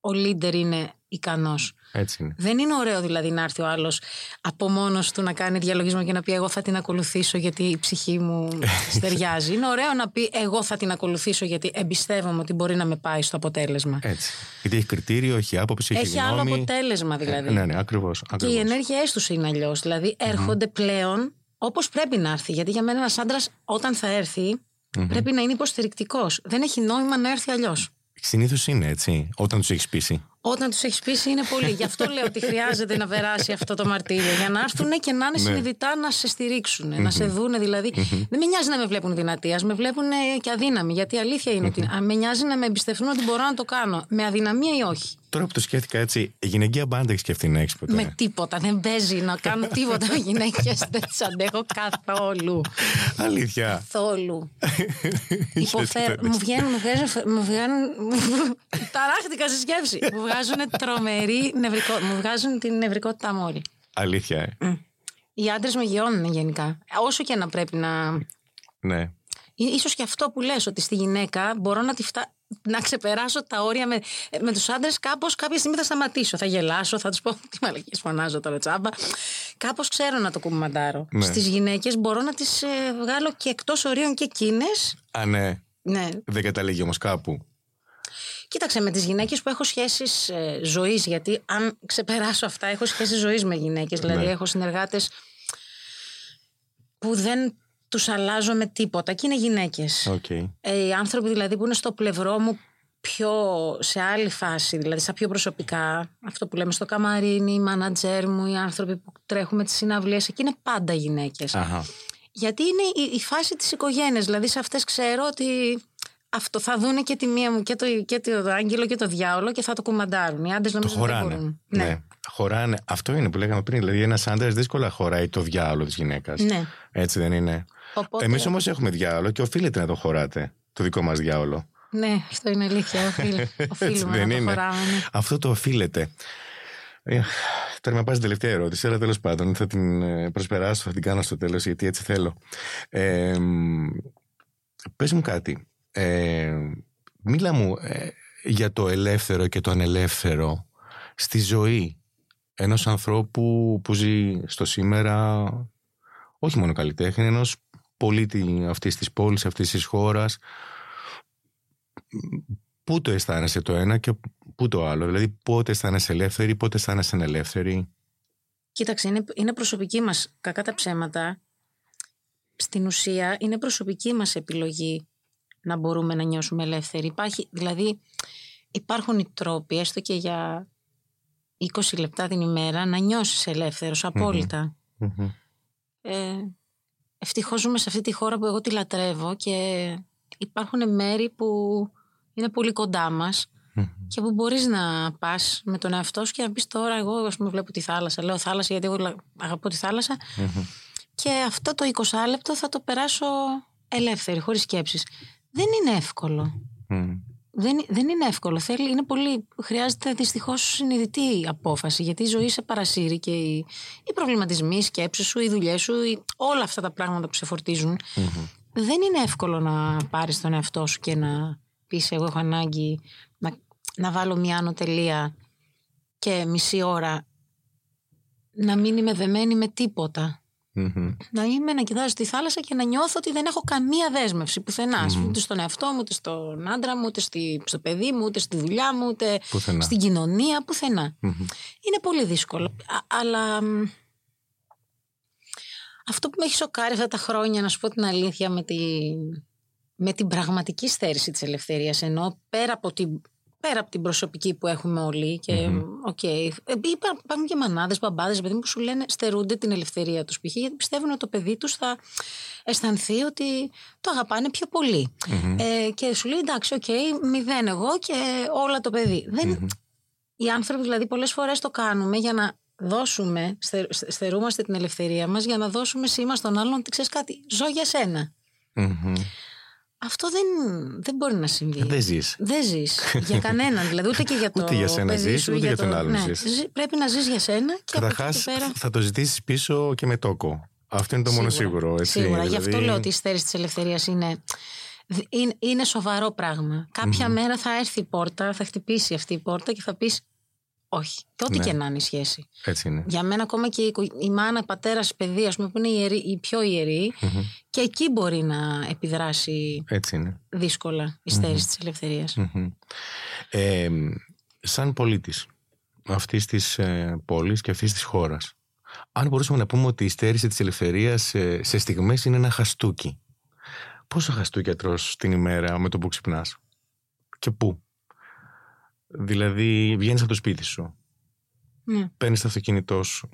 ο leader είναι ικανός. Έτσι είναι. Δεν είναι ωραίο δηλαδή να έρθει ο άλλος από μόνος του να κάνει διαλογισμό και να πει Εγώ θα την ακολουθήσω γιατί η ψυχή μου στεριάζει. είναι ωραίο να πει Εγώ θα την ακολουθήσω γιατί εμπιστεύομαι ότι μπορεί να με πάει στο αποτέλεσμα. Έτσι. Γιατί έχει κριτήριο, έχει άποψη, έχει, έχει άλλο αποτέλεσμα δηλαδή. Ε, ναι, ναι, ακριβώς. Και οι ενέργειέ του είναι αλλιώς. Δηλαδή έρχονται mm-hmm. πλέον όπως πρέπει να έρθει. Γιατί για μένα ένας άντρας όταν θα έρθει mm-hmm. πρέπει να είναι υποστηρικτικός. Δεν έχει νόημα να έρθει αλλιώς. Συνήθως είναι έτσι, όταν τους έχεις πείσει. Όταν τους έχεις πείσει είναι πολύ. Γι' αυτό λέω ότι χρειάζεται να περάσει αυτό το μαρτύριο. Για να έρθουν και να είναι ναι. συνειδητά να σε στηρίξουν, να σε δούνε δηλαδή. Δεν με νοιάζει να με βλέπουν δυνατή, ας με βλέπουν και αδύναμη. Γιατί η αλήθεια είναι ότι με νοιάζει να με εμπιστευτούν ότι μπορώ να το κάνω. Με αδυναμία ή όχι. Τώρα που το σκέφτηκα έτσι, γυναικεία μπάντα έχει σκεφτεί να έχει ποτέ. Με τίποτα. Δεν παίζει να κάνω τίποτα με γυναίκες. Δεν τις αντέχω καθόλου. Αλήθεια. Καθόλου. Υποφέρω. Μου βγαίνουν, μου βγαίνουν. Ταράχτηκα στη σκέψη. Μου βγάζουν τρομερή νευρικό. Μου βγάζουν την νευρικότητά μου όλη. Αλήθεια, ε. Οι άντρες με γεώνουν γενικά. Όσο και να πρέπει να. Ναι. Ίσως και αυτό που λες ότι στη γυναίκα μπορώ να, τη φτα... να ξεπεράσω τα όρια με, με τους άντρες κάπως κάποια στιγμή θα σταματήσω, θα γελάσω, θα τους πω τι μαλακίες φωνάζω τώρα τσάμπα κάπως ξέρω να το κουμαντάρω Ναι. στις γυναίκες μπορώ να τις ε, βγάλω και εκτός ορίων και εκείνες Α, ναι. ναι. Δεν καταλήγει όμως κάπου. Κοίταξε με τις γυναίκες που έχω σχέσεις ε, ζωής γιατί αν ξεπεράσω αυτά έχω σχέσεις ζωής με γυναίκες δηλαδή Ναι. έχω συνεργάτες που δεν τους αλλάζω με τίποτα και είναι γυναίκες Οκ. Ε, οι άνθρωποι δηλαδή που είναι στο πλευρό μου πιο σε άλλη φάση, δηλαδή στα πιο προσωπικά, αυτό που λέμε στο καμαρίνι, οι μάνατζέρ μου, οι άνθρωποι που τρέχουμε τις συναυλίες, εκεί είναι πάντα γυναίκες. Αχα. Γιατί είναι η, η φάση της οικογένειας, δηλαδή σε αυτές ξέρω ότι αυτό θα δούνε και τη μία μου και το, και το άγγελο και το διάολο και θα το κουμαντάρουν. Οι άντρες Το νομίζω δεν χωράνε. μπορούν. Ναι. Χωράνε. Αυτό είναι που λέγαμε πριν. Δηλαδή, ένας άντρας δύσκολα χωράει το διάολο της γυναίκας. Ναι. Έτσι δεν είναι. Οπότε, Εμείς όμως έχουμε διάολο και οφείλετε να το χωράτε. Το δικό μας διάολο. Ναι, αυτό είναι αλήθεια. Οφείλ, οφείλουμε δεν να το είναι. χωράμε. ναι. Αυτό το οφείλετε. Ε, Τώρα με πάει στην τελευταία ερώτηση, αλλά τέλος πάντων θα την ε, προσπεράσω, θα την κάνω στο τέλος, γιατί έτσι θέλω. Ε, Πες μου κάτι. Ε, μίλα μου ε, για το ελεύθερο και το ανελεύθερο στη ζωή ενός ανθρώπου που ζει στο σήμερα, όχι μόνο καλλιτέχνη, ενός πολίτη αυτής της πόλης, αυτής της χώρας. Πού το αισθάνεσαι το ένα και πού το άλλο; Δηλαδή πότε αισθάνεσαι ελεύθερη, πότε αισθάνεσαι ανελεύθερη; Κοίταξε, είναι, είναι προσωπική μας, κακά τα ψέματα, στην ουσία είναι προσωπική μας επιλογή να μπορούμε να νιώσουμε ελεύθεροι. Υπάρχει, δηλαδή υπάρχουν οι τρόποι, έστω και για 20 λεπτά την ημέρα, να νιώσεις ελεύθερος, απόλυτα. Ε, ευτυχώς ζούμε σε αυτή τη χώρα που εγώ τη λατρεύω και υπάρχουν μέρη που είναι πολύ κοντά μας και που μπορείς να πας με τον εαυτό σου και να πεις τώρα εγώ ας πούμε βλέπω τη θάλασσα λέω θάλασσα γιατί εγώ λα- αγαπώ τη θάλασσα και αυτό το 20 λεπτό θα το περάσω ελεύθερη χωρίς σκέψεις δεν είναι εύκολο Μμμ. δεν, δεν είναι εύκολο. Θέλει, είναι πολύ, χρειάζεται δυστυχώς συνειδητή απόφαση. Γιατί η ζωή σε παρασύρει και οι, οι προβληματισμοί, οι σκέψεις σου, οι δουλειές σου, οι- όλα αυτά τα πράγματα που σε φορτίζουν. Δεν είναι εύκολο να πάρεις τον εαυτό σου και να πεις: Εγώ έχω ανάγκη να, να βάλω μια άνω τελεία και μισή ώρα να μην είμαι δεμένη με τίποτα. Μμμ. Να είμαι να κοιτάζω τη θάλασσα και να νιώθω ότι δεν έχω καμία δέσμευση πουθενά. Ούτε στον εαυτό μου, ούτε στον άντρα μου, ούτε στη, στο παιδί μου, ούτε στη δουλειά μου, ούτε Πουθενά. στην κοινωνία, πουθενά. Μμμ. Είναι πολύ δύσκολο. Α- αλλά μ, αυτό που με έχει σοκάρει αυτά τα χρόνια, να σου πω την αλήθεια, με, τη, με την πραγματική στέρηση της ελευθερίας, ενώ πέρα από την, πέρα από την προσωπική που έχουμε όλοι και οκ, ε, υπά- υπάρχουν και μανάδες, μπαμπάδες, παιδί μου, που σου λένε στερούνται την ελευθερία τους π.χ. γιατί πιστεύουν ότι το παιδί τους θα αισθανθεί ότι το αγαπάνε πιο πολυ Ε, και σου λέει εντάξει, οκ, μηδέν εγώ και όλα το παιδί. Δεν, οι άνθρωποι δηλαδή πολλές φορές το κάνουμε για να δώσουμε, στε- στερούμαστε την ελευθερία μας για να δώσουμε σήμα στον άλλον ότι ξέρεις κάτι, ζω για σένα. Μμμ. Αυτό δεν, δεν μπορεί να συμβεί. Δεν ζεις. Δεν ζεις για κανέναν, δηλαδή ούτε και για το Ούτε για σένα παιδί ζεις, σου, ούτε για το- τον άλλον ναι, ζεις. ζη- Πρέπει να ζεις για σένα και από εκεί Καταρχάς, και πέρα. θα το ζητήσεις πίσω και με τόκο. Αυτό είναι το μόνο σίγουρο. Έτσι, Σίγουρα. Γι' αυτό δηλαδή- λέω ότι η στέρηση της ελευθερίας είναι, είναι, είναι σοβαρό πράγμα. Κάποια μέρα θα έρθει η πόρτα, θα χτυπήσει αυτή η πόρτα και θα πεις όχι. Και ό,τι Ναι. και να είναι η σχέση. Έτσι είναι. Για μένα, ακόμα και η, οικο- η μάνα, πατέρας, παιδί, ας πούμε, που είναι η, ιερή- η πιο ιερή, και εκεί μπορεί να επιδράσει Έτσι είναι. δύσκολα η στέρηση της ελευθερίας. Μμμ. Ε, σαν πολίτης αυτής της ε, πόλης και αυτής της χώρας αν μπορούσαμε να πούμε ότι η στέρηση της ελευθερίας ε, σε στιγμές είναι ένα χαστούκι πόσο χαστούκια τρως την ημέρα με το που ξυπνάς και πού; Δηλαδή βγαίνεις από το σπίτι σου Ναι. παίρνεις το αυτοκίνητό σου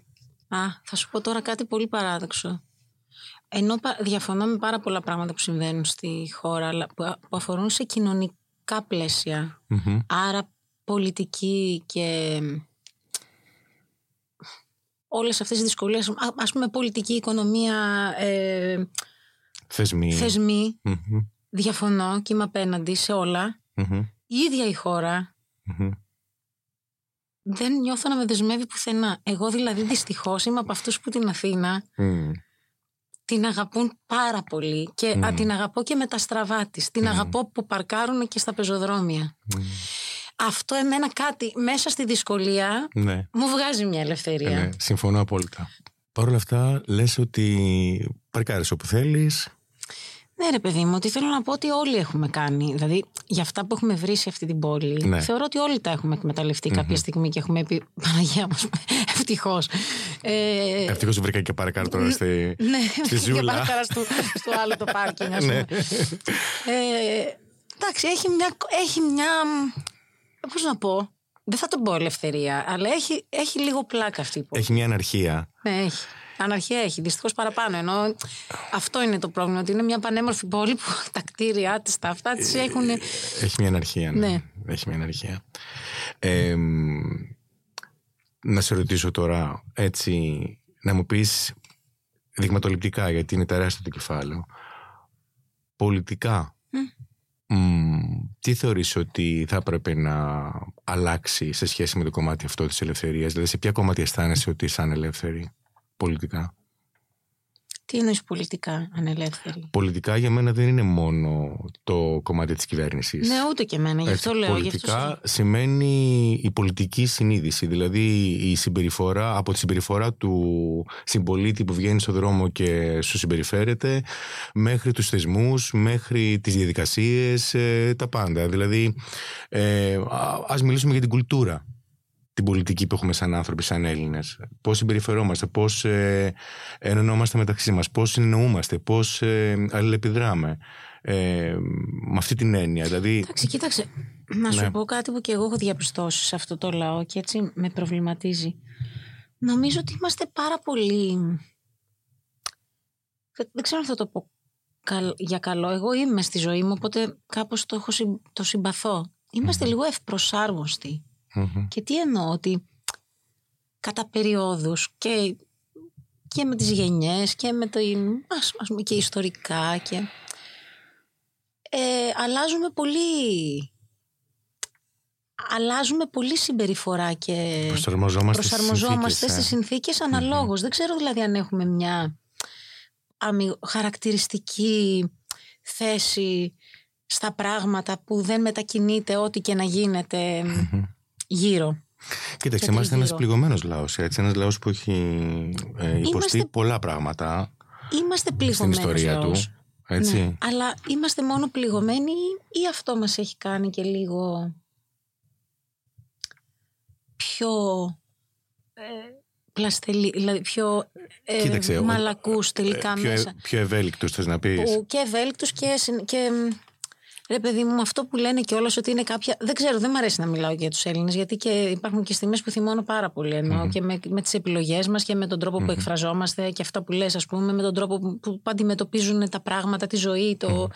Α, θα σου πω τώρα κάτι πολύ παράδοξο. Ενώ πα- διαφωνώ με πάρα πολλά πράγματα που συμβαίνουν στη χώρα, αλλά που, α- που αφορούν σε κοινωνικά πλαίσια. Μμμ. Άρα πολιτική και όλες αυτές οι δυσκολίες, α- ας πούμε πολιτική, οικονομία, ε, θεσμοί θεσμοί, Μμμ. διαφωνώ και είμαι απέναντι σε όλα. Μμμ. Η ίδια η χώρα Μμμ. δεν νιώθω να με δεσμεύει πουθενά. Εγώ δηλαδή δυστυχώς είμαι από αυτούς που την Αθήνα την αγαπούν πάρα πολύ και mm. την αγαπώ και με τα στραβά της. Την αγαπώ που παρκάρουν και στα πεζοδρόμια. Αυτό εμένα κάτι μέσα στη δυσκολία ναι. μου βγάζει μια ελευθερία. Ε, ναι, συμφωνώ απόλυτα. Παρ' όλα αυτά λες ότι παρκάρεις όπου θέλεις, ναι, ρε παιδί μου, ότι θέλω να πω ότι όλοι έχουμε κάνει. Δηλαδή, για αυτά που έχουμε βρει σε αυτή την πόλη, ναι. θεωρώ ότι όλοι τα έχουμε εκμεταλλευτεί κάποια στιγμή και έχουμε πει Παναγία μας, ευτυχώς. Ε, ευτυχώς βρήκα και παρακάτω τώρα στη, ναι, στη ζούλα. Και παρακάτω στο, στο άλλο το πάρκινγκ, ας ναι. πούμε. ε, εντάξει, έχει μια. Έχει μια Πώς να πω. Δεν θα τον πω ελευθερία, αλλά έχει, έχει λίγο πλάκα αυτή η πόλη. Έχει μια αναρχία. Ναι, έχει. Αναρχία έχει, δυστυχώς παραπάνω. Ενώ αυτό είναι το πρόβλημα, ότι είναι μια πανέμορφη πόλη που τα κτίρια της, τα αυτά της έχουν. Έχει μια αναρχία, ναι. ναι. Έχει μια αναρχία. Ε, να σε ρωτήσω τώρα, έτσι, να μου πεις δειγματοληπτικά, γιατί είναι τεράστιο το κεφάλαιο. Πολιτικά, τι θεωρείς ότι θα έπρεπε να αλλάξει σε σχέση με το κομμάτι αυτό της ελευθερίας, δηλαδή σε ποια κομμάτι αισθάνεσαι ότι είσαι ανελεύθερη πολιτικά. Τι εννοείς πολιτικά ανελεύθερη; Πολιτικά για μένα δεν είναι μόνο το κομμάτι της κυβέρνησης. Ναι, ούτε και εμένα, γι' αυτό λέω. Πολιτικά αυτό... σημαίνει η πολιτική συνείδηση. Δηλαδή η συμπεριφορά, από τη συμπεριφορά του συμπολίτη που βγαίνει στον δρόμο και σου συμπεριφέρεται, μέχρι τους θεσμούς, μέχρι τις διαδικασίες, ε, τα πάντα. Δηλαδή, ε, ας μιλήσουμε για την κουλτούρα την πολιτική που έχουμε σαν άνθρωποι, σαν Έλληνες. Πώς συμπεριφερόμαστε, πώς ε, ενωνόμαστε μεταξύ μας, πώς συνεννοούμαστε, πώς ε, αλληλεπιδράμε. Ε, με αυτή την έννοια. Δηλαδή... Εντάξει, κοίταξε. Να σου ναι. πω κάτι που και εγώ έχω διαπιστώσει σε αυτό το λαό και έτσι με προβληματίζει. Νομίζω ότι είμαστε πάρα πολύ. Δεν ξέρω αν θα το πω για καλό. Εγώ είμαι στη ζωή μου, οπότε κάπως το, έχω, το συμπαθώ. λίγο ευπροσάρμοστοι. Και τι εννοώ, ότι κατά περιόδους και, και με τις γενιές και με το ας, ας πούμε, και ιστορικά και ε, αλλάζουμε πολύ αλλάζουμε πολύ συμπεριφορά και προσαρμοζόμαστε, προσαρμοζόμαστε στις συνθήκες, ε. Δεν ξέρω δηλαδή αν έχουμε μια χαρακτηριστική θέση στα πράγματα που δεν μετακινείται ό,τι και να γίνεται γύρω. Κοίταξε, είμαστε ένας πληγωμένος λαός. Ένας λαός που έχει ε, υποστεί πολλά πράγματα. Είμαστε πληγωμένοι. Στην ιστορία του. Έτσι. Ναι, αλλά είμαστε μόνο πληγωμένοι ή αυτό μας έχει κάνει και λίγο πιο ε, πλαστελή, δηλαδή πιο ε, Κοίταξε, μαλακούς τελικά ε, πιο, μέσα. Πιο ευέλικτους θες να πεις. και ευέλικτους και, και Ρε παιδί μου, αυτό που λένε κιόλας ότι είναι κάποια. Δεν ξέρω, δεν μου αρέσει να μιλάω για τους Έλληνες, γιατί και υπάρχουν και στιγμές που θυμώνω πάρα πολύ. Εννοώ και με, με τις επιλογές μας και με τον τροπο που εκφραζόμαστε και αυτά που λες, ας πούμε, με τον τρόπο που, που αντιμετωπίζουν τα πράγματα, τη ζωή, το,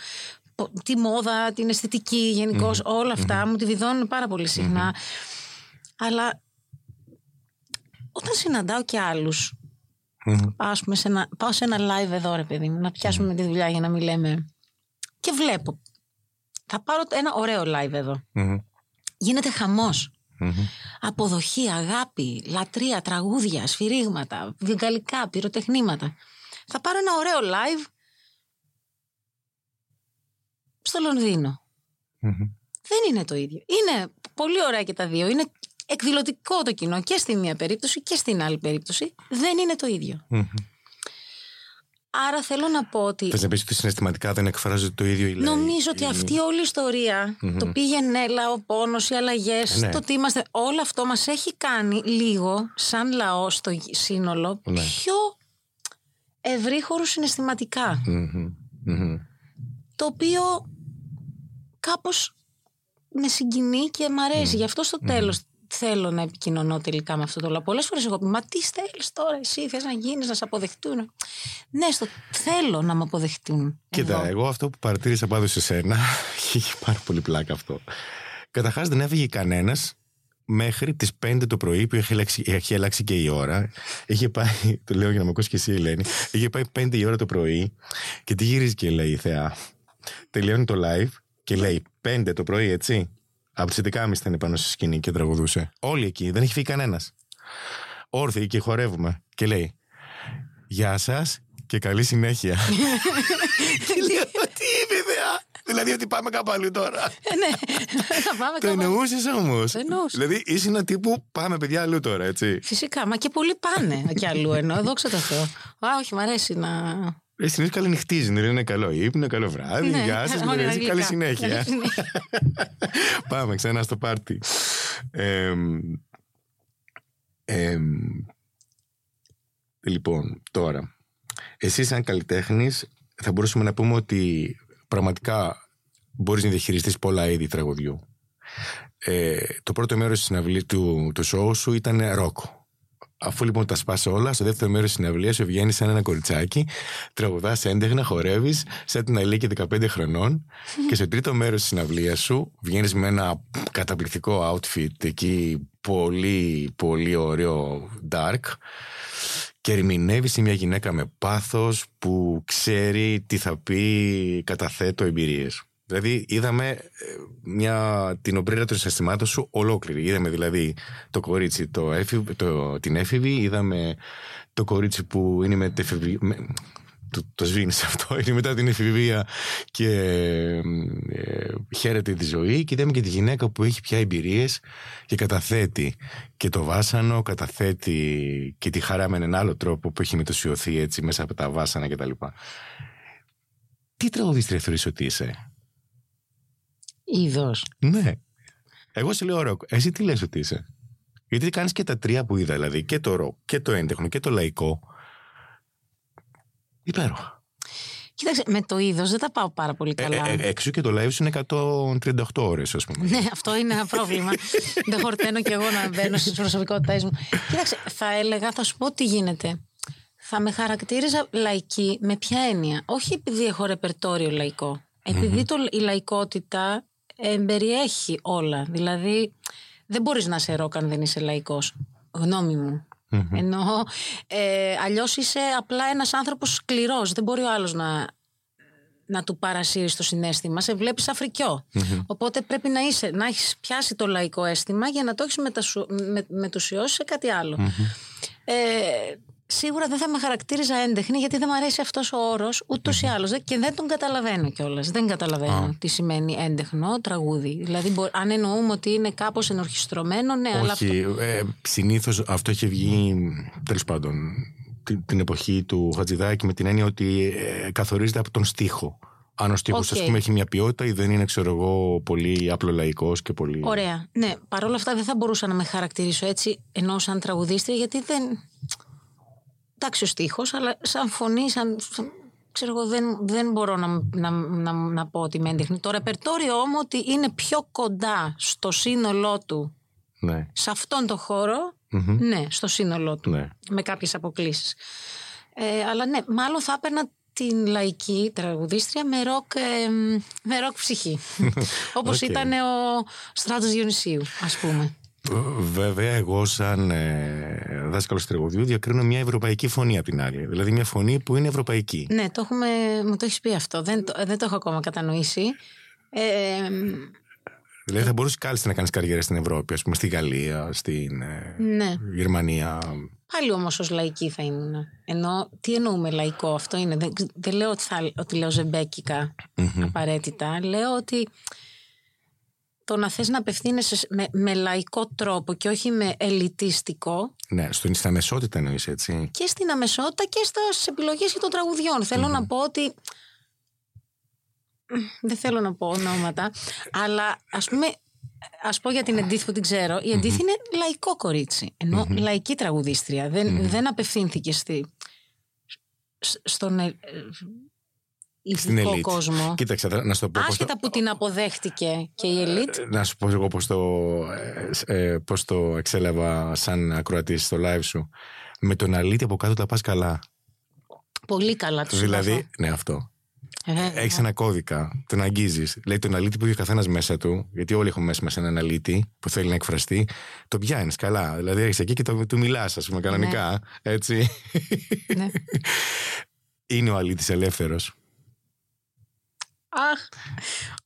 τη μόδα, την αισθητική γενικώ. Όλα αυτά μου τη βιδώνουν πάρα πολύ συχνά. Αλλά όταν συναντάω και άλλους. πάω σε ένα live εδώ, ρε παιδί μου, να πιάσουμε τη δουλειά για να μην λέμε. Και βλέπω θα πάρω ένα ωραίο live εδώ. Γίνεται Αποδοχή, αγάπη, λατρεία, τραγούδια, σφυρίγματα, βιγκαλικά, πυροτεχνήματα. Θα πάρω ένα ωραίο live στο λονδινο Δεν είναι το ίδιο. Είναι πολύ ωραία και τα δύο. Είναι εκδηλωτικό το κοινό και στην μία περίπτωση και στην άλλη περίπτωση. Δεν είναι το ίδιο. Άρα θέλω να πω ότι. Θες να πεις ότι συναισθηματικά δεν εκφράζεται το ίδιο η λέει. Νομίζω ότι αυτή όλη η ιστορία, το πήγαινε έλα, ο πόνος, οι αλλαγές, ναι. το τι είμαστε. Όλο αυτό μας έχει κάνει λίγο, σαν λαό στο σύνολο, ναι. πιο ευρύχωρου Το οποίο κάπως με συγκινεί και μ' αρέσει. Γι' αυτό στο τέλος θέλω να επικοινωνώ τελικά με αυτό το λαό. Πολλές φορές εγώ πει, Μα τι θέλεις τώρα, εσύ θες να γίνεις, να σε αποδεχτούν. Ναι, στο θέλω να με αποδεχτούν. Κοίτα, εγώ, εγώ αυτό που παρατήρησα πάντως σε σένα, είχε πάρα πολύ πλάκα αυτό. Καταρχάς δεν έφυγε κανένας μέχρι τις 5 το πρωί που είχε αλλάξει, είχε αλλάξει και η ώρα. Είχε πάει, το λέω για να με ακούσει και εσύ, Ελένη. Είχε πάει 5 η ώρα το πρωί και τι γυρίζει και λέει η Θεά. Τελειώνει το live και λέει 5 το πρωί, έτσι. Από τις 11.30 ήταν πάνω στη σκηνή και τραγουδούσε. Όλοι εκεί, δεν έχει φύγει κανένας. Όρθιοι και χορεύουμε. Και λέει: Γεια σας και καλή συνέχεια. και λέω: Τι είπε, ιδέα. Δηλαδή ότι πάμε κάπου αλλού τώρα. Ε, ναι, θα πάμε Το κάπου. εννοούσες όμως. Το εννοούσα. Δηλαδή είσαι ένα τύπου πάμε παιδιά αλλού τώρα, έτσι. Φυσικά, μα και πολλοί πάνε κι αλλού ενώ. Δόξα τω Θεώ. Α, όχι, μ' αρέσει να. Ε, Συνήθως καληνυχτίζει, ναι, είναι καλό ύπνο, καλό βράδυ. Ναι, γεια σας, όνειρα καλή γλυκά. συνέχεια. Καλή συνέχεια. Πάμε ξανά στο πάρτι. Εμ, εμ, λοιπόν, τώρα. Εσύ σαν καλλιτέχνης θα μπορούσαμε να πούμε ότι πραγματικά μπορείς να διαχειριστείς πολλά είδη τραγουδιού. Ε, το πρώτο μέρος της συναυλίας του, του show σου ήταν ρόκο. Αφού λοιπόν τα σπάσει όλα, στο δεύτερο μέρος της συναυλίας σου βγαίνεις σαν ένα κοριτσάκι, τραγουδάς έντεχνα, χορεύεις, σαν την Αλίκη 15 χρονών. και στο τρίτο μέρος της συναυλίας σου βγαίνεις με ένα καταπληκτικό outfit εκεί, πολύ, πολύ ωραίο dark. Και ερμηνεύεις μια γυναίκα με πάθος που ξέρει τι θα πει καταθέτω εμπειρίες. Δηλαδή είδαμε ε, μια, την ομπρέλα των συναισθημάτων σου ολόκληρη. Είδαμε δηλαδή το κορίτσι το έφηβ, το, την έφηβη, είδαμε το κορίτσι που είναι με, τεφηβι, με το, το σβήνεις αυτό, είναι μετά την εφηβεία και ε, χαίρεται τη ζωή και είδαμε και τη γυναίκα που έχει πια εμπειρίες και καταθέτει και το βάσανο, καταθέτει και τη χαρά με έναν άλλο τρόπο που έχει μετωσιωθεί έτσι μέσα από τα βάσανα κτλ. Τι τραγουδίστρια θεωρείς ότι είσαι; Είδος. Ναι. Εγώ σε λέω ροκ. Εσύ τι λες ότι είσαι; Γιατί κάνεις και τα τρία που είδα, δηλαδή και το ροκ και το έντεχνο και το λαϊκό. Υπέροχα. Κοίταξε, με το είδος δεν τα πάω πάρα πολύ Ε, καλά. ε, ε, εξού και το live σου είναι 138 ώρες, ας πούμε. Ναι, αυτό είναι ένα πρόβλημα. Δεν χορταίνω κι εγώ να μπαίνω στις προσωπικότητές μου. Κοίταξε, θα έλεγα, θα σου πω τι γίνεται. Θα με χαρακτήριζα λαϊκή με ποια έννοια; Όχι επειδή έχω ρεπερτόριο λαϊκό. Επειδή το, η λαϊκότητα εμπεριέχει όλα. Δηλαδή, δεν μπορείς να είσαι ροκ αν δεν είσαι λαϊκός. Γνώμη μου. Ενώ ε, αλλιώς είσαι απλά ένας άνθρωπος σκληρός. Δεν μπορεί ο άλλος να, να του παρασύρεις το συνέστημα. Σε βλέπεις αφρικιό. Οπότε πρέπει να, είσαι, να έχεις πιάσει το λαϊκό αίσθημα για να το έχεις μετασου, με, μετουσιώσει σε κάτι άλλο. Ε, σίγουρα δεν θα με χαρακτήριζα έντεχνη γιατί δεν μου αρέσει αυτός ο όρος ούτως ή άλλως Δεν- και δεν τον καταλαβαίνω κιόλας. Δεν καταλαβαίνω τι σημαίνει έντεχνο τραγούδι. Δηλαδή μπο- αν εννοούμε ότι είναι κάπως ενορχιστρωμένο, ναι, αλλά αυτό... Όχι, ε, συνήθως αυτό έχει βγει τέλος πάντων την, την εποχή του Χατζηδάκη με την έννοια ότι ε, καθορίζεται από τον στίχο. Αν ο στίχος Οκ. ας πούμε έχει μια ποιότητα ή δεν είναι ξέρω εγώ πολύ απλολαϊκός και πολύ... Ωραία. Ναι, παρόλα αυτά δεν θα μπορούσα να με χαρακτηρίσω έτσι ενώ σαν τραγουδίστρια γιατί δεν. Εντάξει ο στίχος, αλλά σαν φωνή, σαν. σαν- Ξέρω εγώ, δεν, δεν μπορώ να, να, να, να πω ότι με έντεχνη. Το ρεπερτόριο όμω ότι είναι πιο κοντά στο σύνολό του, Ναι. σε αυτόν τον χώρο, Μμμ. ναι, στο σύνολό του. ναι. Με κάποιες αποκλήσεις. Ε, αλλά ναι, μάλλον θα έπαιρνα την λαϊκή τραγουδίστρια με ροκ, ε, με ροκ ψυχή. Όπως Οκ. ήταν ο Στράτος Διονυσίου, ας πούμε. Βέβαια, εγώ σαν ε, δάσκαλος τραγουδιού διακρίνω μια ευρωπαϊκή φωνή από την άλλη. Δηλαδή μια φωνή που είναι ευρωπαϊκή. Ναι, το έχουμε, μου το έχεις πει αυτό. Δεν, το- δεν το έχω ακόμα κατανοήσει. Ε, Δηλαδή θα μπορούσες κάλλιστα να κάνεις καριέρα στην Ευρώπη, ας πούμε στη Γαλλία, στην ε, ναι. Γερμανία. Πάλι όμως ως λαϊκή θα ήμουν. Ενώ τι εννοούμε λαϊκό, αυτό είναι; Δεν, δεν λέω ότι, θα, ότι λέω ζεμπέκικα απαραίτητα. Λέω ότι το να θες να απευθύνεσαι σε- με, με λαϊκό τρόπο και όχι με ελιτίστικο Ναι, στο, στην αμεσότητα εννοείς έτσι. και στην αμεσότητα και στις επιλογές και των τραγουδιών. Θέλω να πω ότι δεν θέλω να πω ονόματα, αλλά ας πούμε, ας πω για την Εντίθ που την ξέρω, η εντιθ είναι λαϊκό κορίτσι, ενώ λαϊκή τραγουδίστρια. Δεν, δεν απευθύνθηκε στη, σ- στον ε, ε, Στην ειδικό elite. κόσμο. Κοίταξε, θα- να σου το πω. πώς το- Άσχετα που την αποδέχτηκε και η ελίτ. Να σου πω εγώ πώς το, ε, ε, πώς το εξέλαβα σαν ακροατής στο live σου. Με τον αλήτη από κάτω τα πας καλά. Πολύ καλά τους δηλαδή, ναι αυτό. Έχεις ένα κώδικα, τον αγγίζεις. Λέει τον αλήτη που έχει ο καθένας μέσα του, γιατί όλοι έχουμε μέσα μας έναν αλήτη που θέλει να εκφραστεί. Το πιάνεις καλά. Δηλαδή έρχεσαι εκεί και το, του μιλάς, ας πούμε, κανονικά. Έτσι. ναι. Είναι ο αλήτη ελεύθερος. Αχ,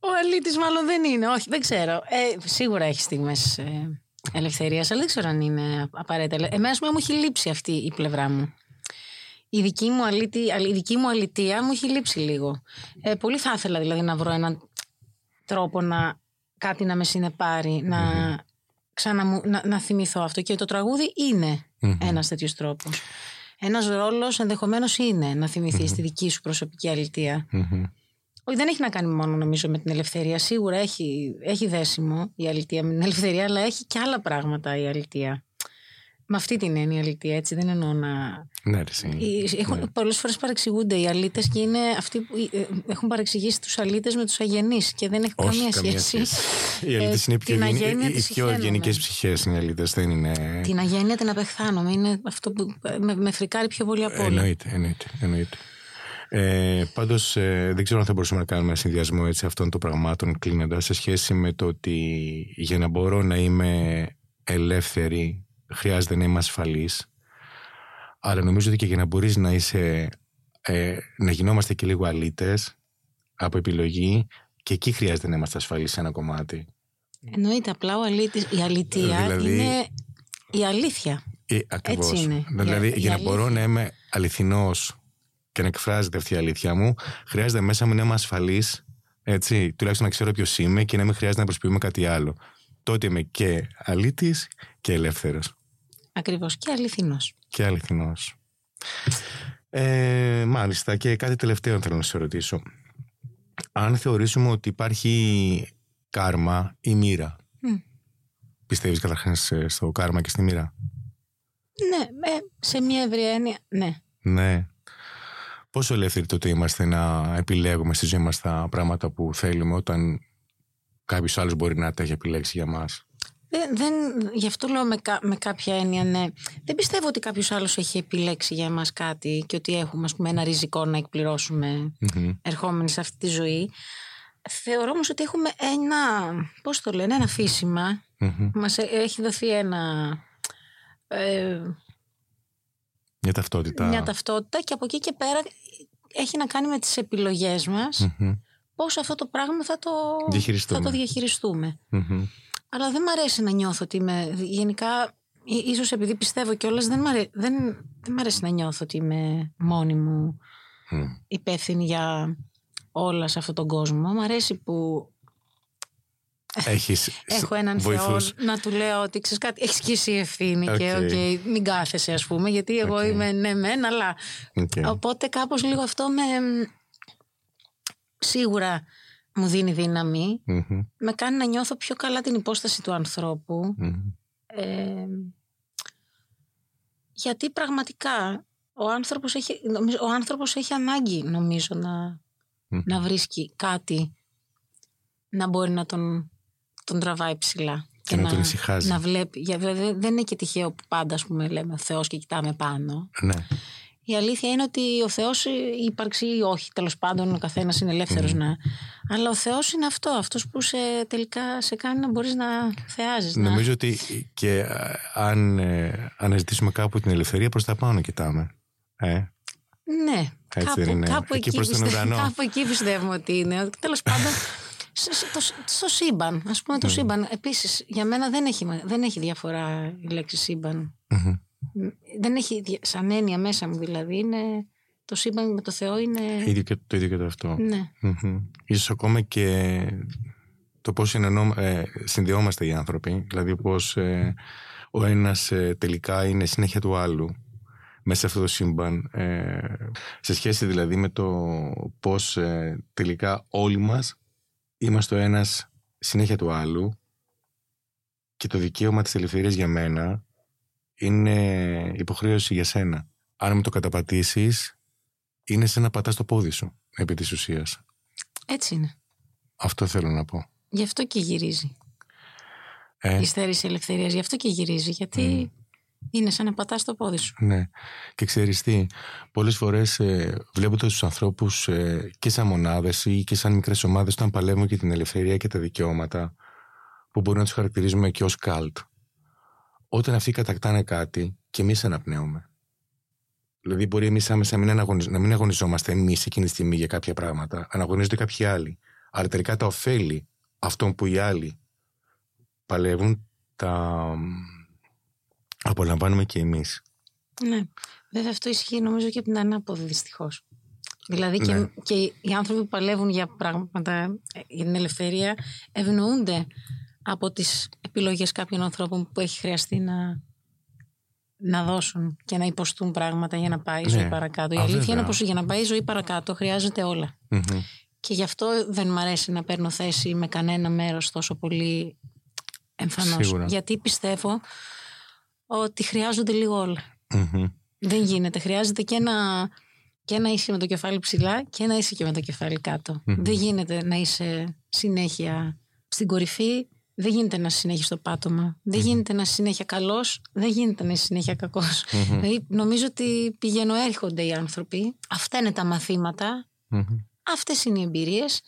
ο αλήτη μάλλον δεν είναι. Όχι, δεν ξέρω. Ε, σίγουρα έχει στιγμές ε, ελευθερίας, αλλά δεν ξέρω αν είναι απαραίτητα. Εμένα μου έχει λείψει αυτή η πλευρά μου. Η δική μου, αλήτη, η δική μου αλητία μου έχει λείψει λίγο. Ε, πολύ θα ήθελα δηλαδή να βρω έναν τρόπο να κάτι να με συνεπάρει, να, ξανα, να, να θυμηθώ αυτό. Και το τραγούδι είναι mm-hmm. ένας τέτοιος τρόπος. Ένας ρόλος ενδεχομένως είναι να θυμηθείς τη δική σου προσωπική αλητία. Όχι, δεν έχει να κάνει μόνο νομίζω με την ελευθερία. Σίγουρα έχει, έχει δέσιμο η αλητία με την ελευθερία, αλλά έχει και άλλα πράγματα η αλητία. Με αυτή την έννοια αλήθεια, έτσι. Δεν εννοώ να. Ναι, ρε, έχουν, ναι. Πολλές φορές παρεξηγούνται οι αλήτες και είναι αυτοί που ε, έχουν παρεξηγήσει τους αλήτες με τους αγενείς και δεν έχει καμία σχέση. Οι αλήτες είναι πιο, οι πιο ευγενικέ ψυχές. Οι αλήτες δεν είναι. Την αγένεια την απεχθάνομαι. Είναι αυτό που με, με φρικάρει πιο πολύ από όλα. Εννοείται, εννοείται. εννοείται. Ε, Πάντως, ε, δεν ξέρω αν θα μπορούσαμε να κάνουμε ένα συνδυασμό έτσι, αυτών των πραγμάτων κλείνοντας σε σχέση με το ότι για να μπορώ να είμαι ελεύθερη χρειάζεται να είμαι ασφαλής. Αλλά νομίζω ότι και για να μπορείς να είσαι. Ε, να γινόμαστε και λίγο αλήτες από επιλογή και εκεί χρειάζεται να είμαστε ασφαλείς σε ένα κομμάτι. Εννοείται απλά ο αλήτης, η αλητία δηλαδή, είναι η αλήθεια. Ε, ακριβώς. Έτσι είναι. Δηλαδή η, για να μπορώ να είμαι αληθινός και να εκφράζεται αυτή η αλήθεια μου, χρειάζεται μέσα μου να είμαι ασφαλής, έτσι, τουλάχιστον να ξέρω ποιος είμαι και να μην χρειάζεται να προσποιούμε κάτι άλλο. Τότε είμαι και αλήτης και ελεύθερος. Ακριβώς. Και αληθινός. Και αληθινός. Ε, μάλιστα. Και κάτι τελευταίο θέλω να σε ρωτήσω. Αν θεωρήσουμε ότι υπάρχει κάρμα ή μοίρα. Mm. Πιστεύεις καταρχάς στο κάρμα και στη μοίρα; Ναι, σε μια ευρία έννοια, ναι. Ναι. Πόσο ελεύθεροι τότε είμαστε να επιλέγουμε στη ζωή μας τα πράγματα που θέλουμε όταν κάποιος άλλος μπορεί να τα έχει επιλέξει για μας; Δεν, δεν, γι' αυτό λέω με, με κάποια έννοια, ναι. Δεν πιστεύω ότι κάποιος άλλος έχει επιλέξει για εμά κάτι και ότι έχουμε ας πούμε, ένα ριζικό να εκπληρώσουμε mm-hmm. ερχόμενοι σε αυτή τη ζωή. Θεωρώ όμως ότι έχουμε ένα, πώς το λένε, ένα φύσιμα. Mm-hmm. Μας έχει δοθεί ένα... Ε, μια ταυτότητα. Μια ταυτότητα και από εκεί και πέρα έχει να κάνει με τις επιλογές μας mm-hmm. πώς αυτό το πράγμα θα το, θα το διαχειριστούμε. Mm-hmm. Αλλά δεν μ' αρέσει να νιώθω ότι είμαι. Γενικά, ίσως επειδή πιστεύω κιόλας, δεν, μ αρέσει, δεν, δεν μ' αρέσει να νιώθω ότι είμαι μόνη μου mm. υπεύθυνη για όλα σε αυτόν τον κόσμο. Μ' αρέσει που Έχεις Έχω έναν βοηθούς. Θεό να του λέω ότι ξέρεις κάτι, έχεις και εσύ ευθύνη okay. και okay, μην κάθεσαι, ας πούμε, γιατί εγώ okay. είμαι ναι, μεν, αλλά. Okay. Οπότε κάπως λίγο αυτό με. Σίγουρα μου δίνει με κάνει να νιώθω πιο καλά την υπόσταση του ανθρώπου. Ε, γιατί πραγματικά ο άνθρωπος έχει, ο άνθρωπος έχει ανάγκη νομίζω να, να βρίσκει κάτι να μπορεί να τον, τον τραβάει ψηλά. Και, να, τον ησυχάζει. Να βλέπει. Για, δεν είναι και τυχαίο που πάντα ας πούμε, λέμε Θεός και κοιτάμε πάνω. Ναι. Η αλήθεια είναι ότι ο Θεός ύπαρξη ή όχι, τέλος πάντων ο καθένας είναι ελεύθερος να. Αλλά ο Θεός είναι αυτό, αυτός που σε, τελικά σε κάνει να μπορείς να θεάζεις. Νομίζω ότι και ε, αν ε, αναζητήσουμε κάπου την ελευθερία, προς τα πάνω κοιτάμε. Ε. Ναι, Έτσι κάπου, είναι. κάπου, εκεί, πιστεύω, κάπου εκεί πιστεύουμε ότι είναι. Τέλος πάντων, στο, σύμπαν. Α πούμε, το σύμπαν. Επίσης, για μένα δεν έχει, δεν έχει διαφορά η λέξη σύμπαν δεν έχει σαν έννοια μέσα μου δηλαδή είναι το σύμπαν με το Θεό είναι ίδιο και, το ίδιο και το αυτό ναι. ίσως ακόμα και το πώς ε, συνδυόμαστε οι άνθρωποι δηλαδή πως ε, ο ένας ε, τελικά είναι συνέχεια του άλλου μέσα σε αυτό το σύμπαν ε, σε σχέση δηλαδή με το πως ε, τελικά όλοι μας είμαστε ο ένας συνέχεια του άλλου και το δικαίωμα της ελευθερίας για μένα είναι υποχρέωση για σένα. Αν με το καταπατήσεις, είναι σαν να πατάς το πόδι σου, επί της ουσίας. Έτσι είναι. Αυτό θέλω να πω. Γι' αυτό και γυρίζει. Ε. Η στέρηση ελευθερίας, γι' αυτό και γυρίζει, γιατί είναι σαν να πατάς το πόδι σου. Ναι. Και ξέρεις τι, πολλές φορές ε, βλέποντας τους ανθρώπους ε, και σαν μονάδες ή και σαν μικρές ομάδες όταν παλεύουν και την ελευθερία και τα δικαιώματα που μπορούμε να τους χαρακτηρίζουμε και ως καλτ όταν αυτοί κατακτάνε κάτι και εμείς αναπνέουμε. Δηλαδή, μπορεί εμείς άμεσα μην να μην αγωνιζόμαστε εμείς εκείνη τη στιγμή για κάποια πράγματα. Αναγωνίζονται κάποιοι άλλοι. Αλλά τελικά τα ωφέλη αυτών που οι άλλοι παλεύουν, τα απολαμβάνουμε και εμείς. Ναι. Βέβαια, αυτό ισχύει νομίζω και από την ανάποδη, δυστυχώς. Δηλαδή και, ναι. και οι άνθρωποι που παλεύουν για πράγματα, για την ελευθερία, ευνοούνται από τις επιλογές κάποιων ανθρώπων που έχει χρειαστεί να, να δώσουν και να υποστούν πράγματα για να πάει η ζωή ναι. παρακάτω. Η αλήθεια είναι πως για να πάει η ζωή παρακάτω χρειάζεται Και γι' αυτό δεν μ' αρέσει να παίρνω θέση με κανένα μέρος τόσο πολύ εμφανώς. Γιατί πιστεύω ότι χρειάζονται λίγο Δεν γίνεται. Χρειάζεται και να, και να είσαι με το κεφάλι ψηλά και να είσαι και με το κεφάλι Δεν γίνεται να είσαι συνέχεια στην κορυφή δεν γίνεται να συνέχει στο πάτωμα. Δεν γίνεται να είσαι συνέχεια καλός, δεν γίνεται να είσαι συνέχεια κακός. Δηλαδή, νομίζω ότι πηγαίνω έρχονται οι άνθρωποι. Αυτά είναι τα μαθήματα. Αυτές είναι οι εμπειρίες.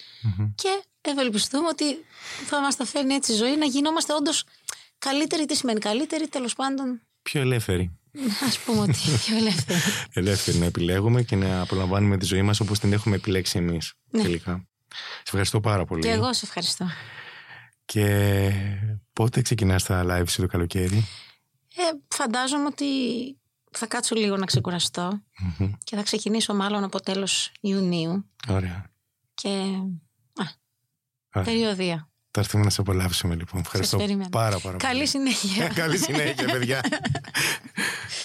Και ευελπιστούμε ότι θα μας τα φέρνει έτσι η ζωή να γινόμαστε όντως καλύτεροι. Τι σημαίνει καλύτεροι, τέλος πάντων. Πιο ελεύθεροι. Α πούμε ότι πιο ελεύθεροι. ελεύθεροι να επιλέγουμε και να απολαμβάνουμε τη ζωή μας όπως την έχουμε επιλέξει εμείς. Ναι. Τελικά. Σε ευχαριστώ πάρα πολύ. Και εγώ σε ευχαριστώ. Και πότε ξεκινάς τα live σου το καλοκαίρι; Ε, φαντάζομαι ότι θα κάτσω λίγο να ξεκουραστω και θα ξεκινήσω μάλλον από τέλος Ιουνίου. Ωραία. Και α, περιοδία. Θα έρθουμε να σε απολαύσουμε λοιπόν. Ευχαριστώ πάρα πάρα πολύ. Καλή συνέχεια. Καλή συνέχεια παιδιά.